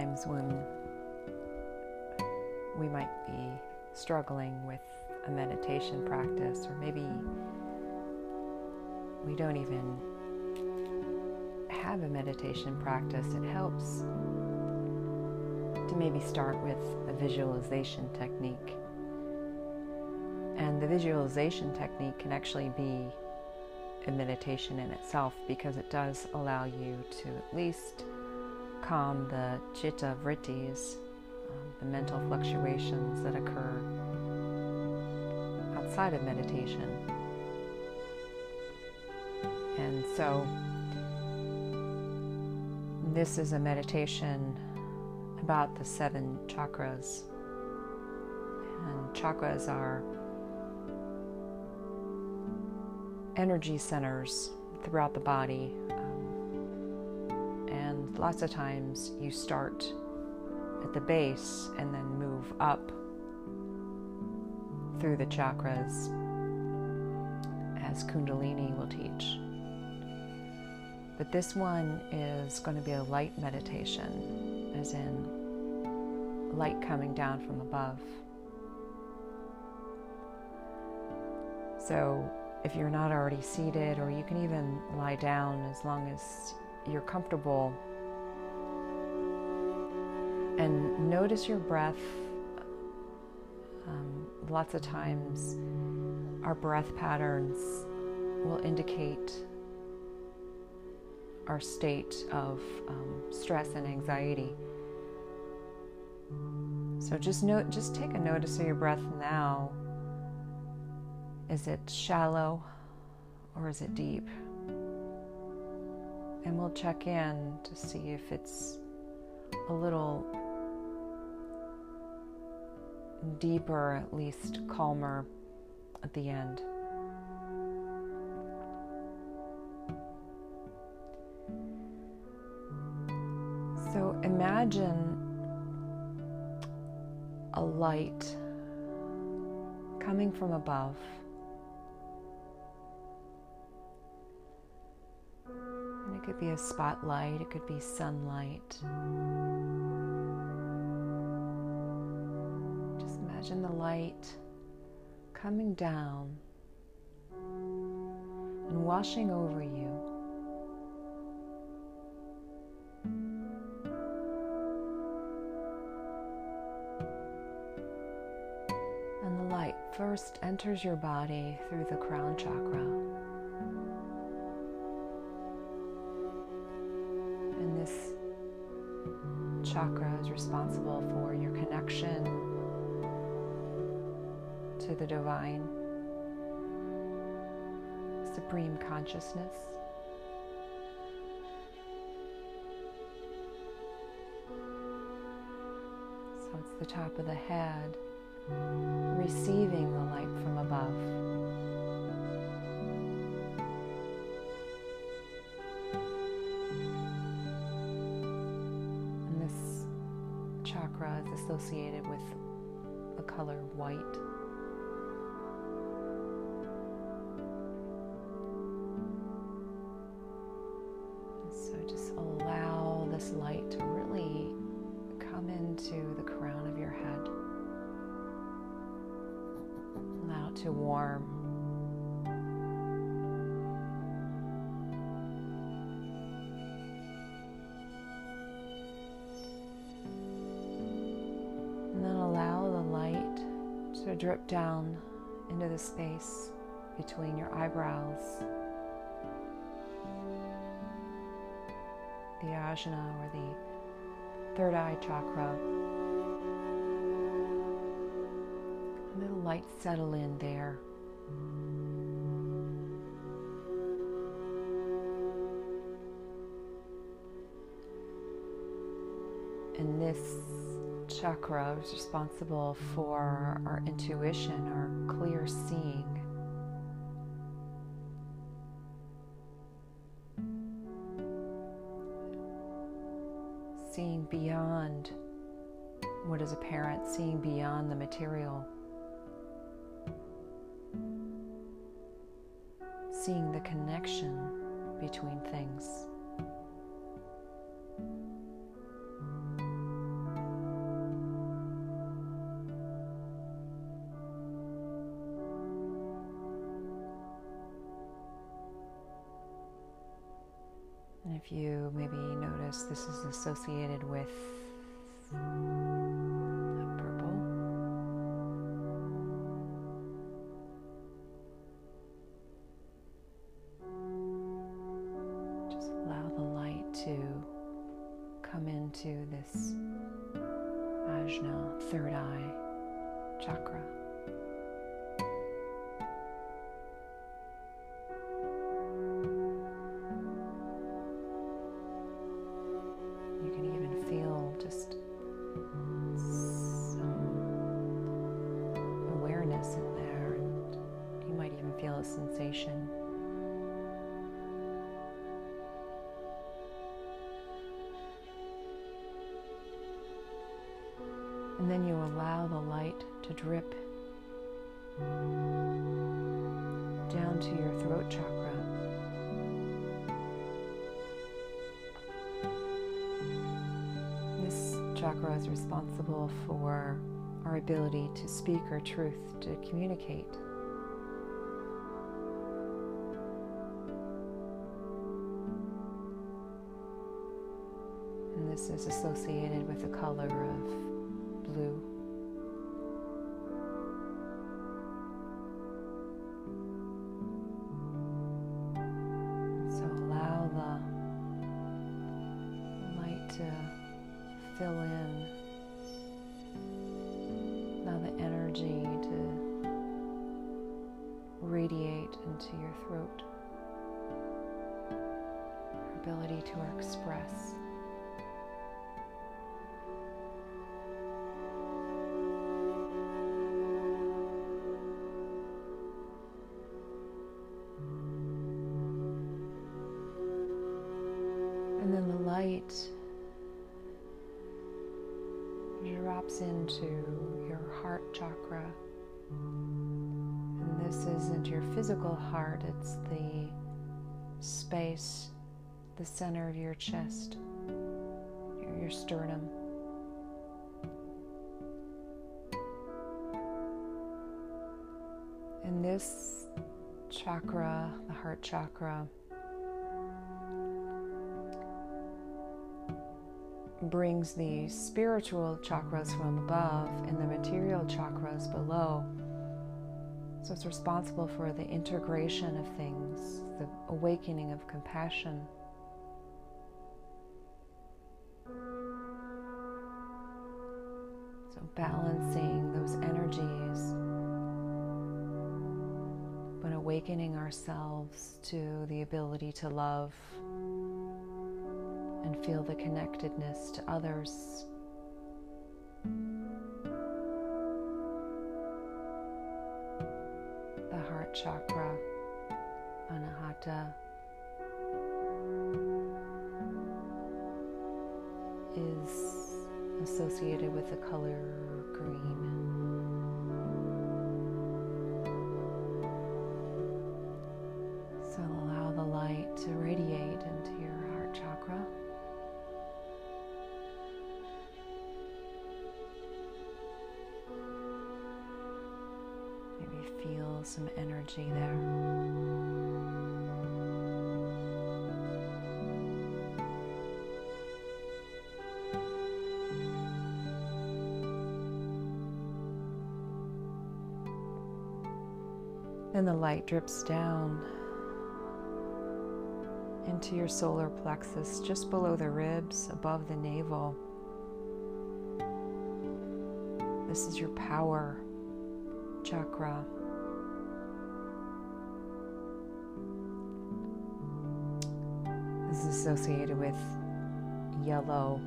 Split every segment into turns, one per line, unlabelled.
times when we might be struggling with a meditation practice, or maybe we don't even have a meditation practice, it helps to maybe start with a visualization technique. And the visualization technique can actually be a meditation in itself because it does allow you to at least calm the chitta vrittis, um, the mental fluctuations that occur outside of meditation. And so, this is a meditation about the seven chakras. And chakras are energy centers throughout the body. Lots of times you start at the base and then move up through the chakras, as Kundalini will teach. But this one is going to be a light meditation, as in light coming down from above. So if you're not already seated, or you can even lie down as long as you're comfortable. And notice your breath. Um, lots of times, our breath patterns will indicate our state of um, stress and anxiety. So just note, just take a notice of your breath now is it shallow or is it deep? And we'll check in to see if it's a little deeper, at least calmer at the end. So imagine a light coming from above. And It could be a spotlight, it could be sunlight. Imagine the light coming down and washing over you. And the light first enters your body through the crown chakra. And this chakra is responsible for your connection to the divine, supreme consciousness. So it's the top of the head, receiving the light from above. And this chakra is associated with the color white. Allow the light to drip down into the space between your eyebrows, the ajna or the third eye chakra. Let the light settle in there. And this chakra is responsible for our intuition, our clear seeing. Seeing beyond what is apparent, seeing beyond the material. seeing the connection between things. And if you maybe notice this is associated with to come into this Ajna third eye chakra. And then you allow the light to drip down to your throat chakra. This chakra is responsible for our ability to speak our truth, to communicate. And this is associated with the color of blue. So allow the light to fill in. Allow the energy to radiate into your throat. Ability to express. Light drops into your heart chakra. And this isn't your physical heart, it's the space, the center of your chest, your, your sternum. And this chakra, the heart chakra, brings the spiritual chakras from above and the material chakras below. So it's responsible for the integration of things, the awakening of compassion. So balancing those energies, but awakening ourselves to the ability to love and feel the connectedness to others. The heart chakra, anahata, is associated with the color green. Feel some energy there. Then the light drips down into your solar plexus, just below the ribs, above the navel. This is your power chakra. Is associated with yellow,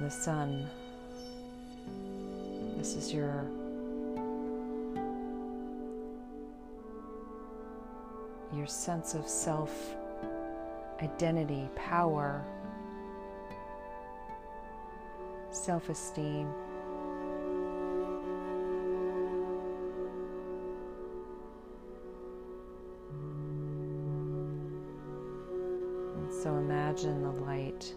the sun. This is your your sense of self identity, power, self esteem. So imagine the light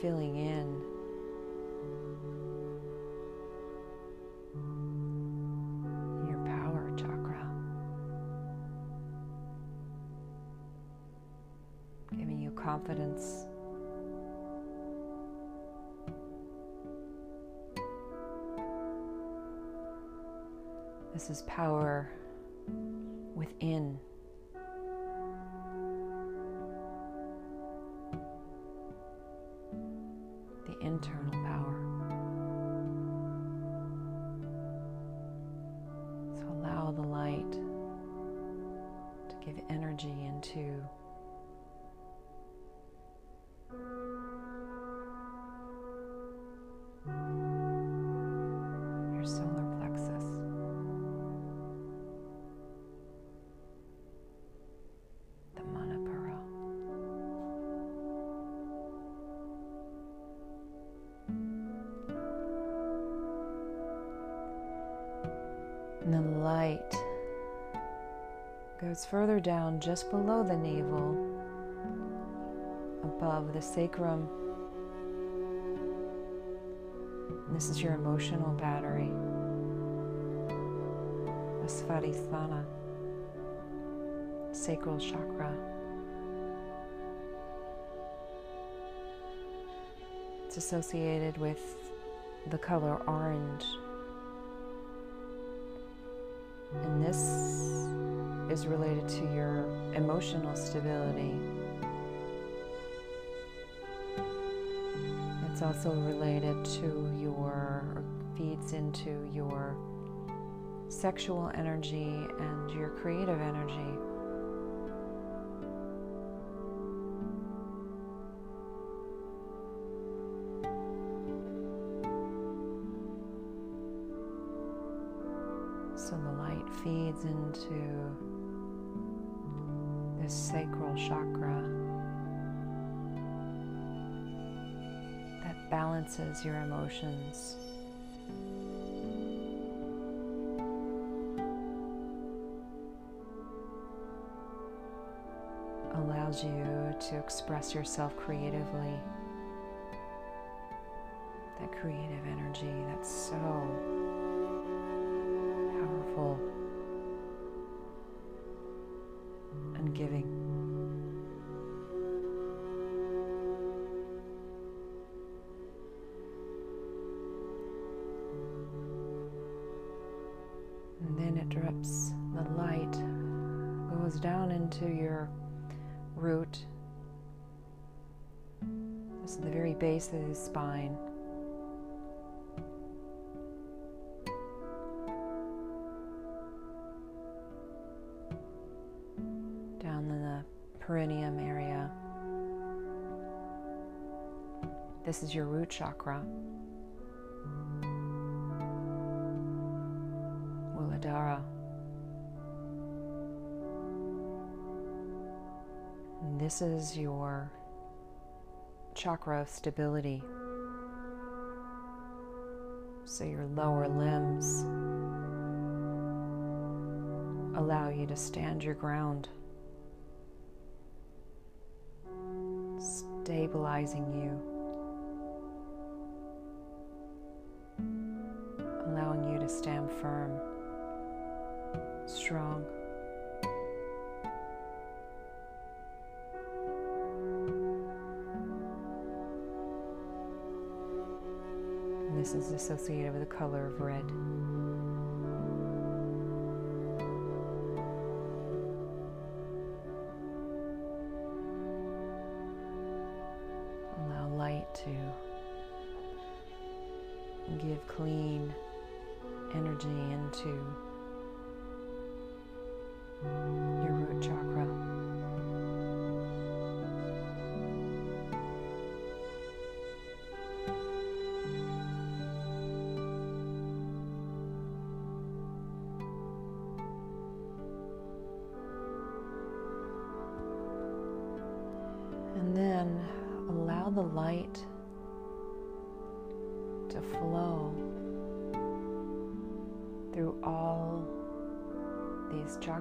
filling in. Internal And the light goes further down just below the navel, above the sacrum. And this is your emotional battery, the Svadhisthana, sacral chakra. It's associated with the color orange. This is related to your emotional stability. It's also related to your, feeds into your sexual energy and your creative energy. Into this sacral chakra that balances your emotions. Allows you to express yourself creatively. That creative energy that's so powerful the light goes down into your root. This is the very base of the spine. down in the perineum area. This is your root chakra. Muladhara. And this is your chakra of stability. So your lower limbs allow you to stand your ground. stabilizing you, allowing you to stand firm, strong. Is associated with the color of red. Allow light to give clean energy into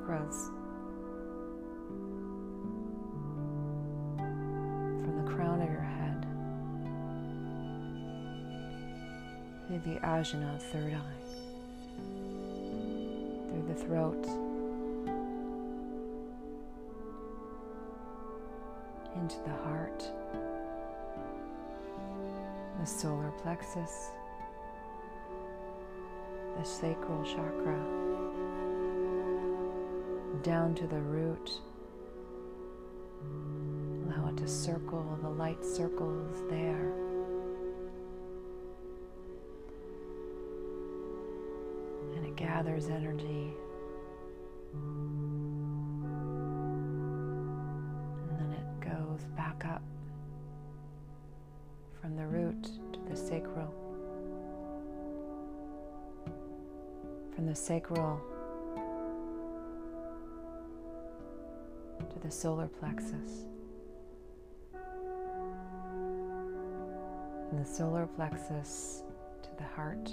chakras from the crown of your head through the ajna, third eye, through the throat, into the heart, the solar plexus, the sacral chakra, down to the root. Allow it to circle, the light circles there. And it gathers energy And then it goes back up from the root to the sacral, from the sacral to the solar plexus, from the solar plexus to the heart.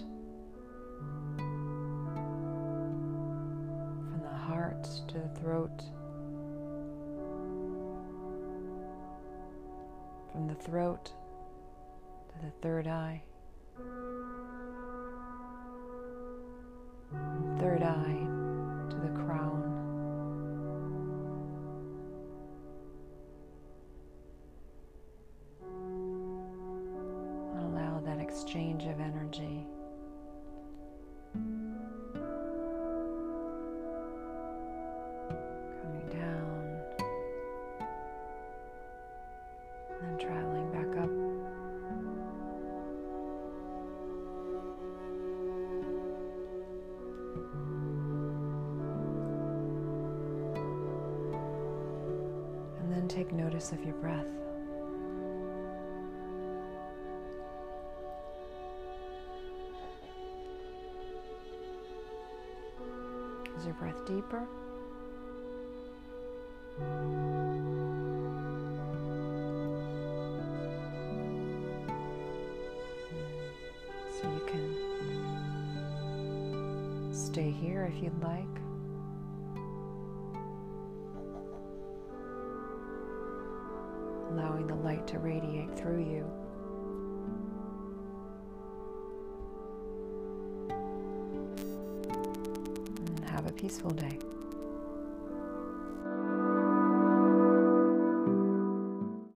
From the heart to the throat, from the throat to the third eye. Take notice of your breath. Is your breath deeper? So you can stay here if you'd like. To radiate through you. And have a peaceful day.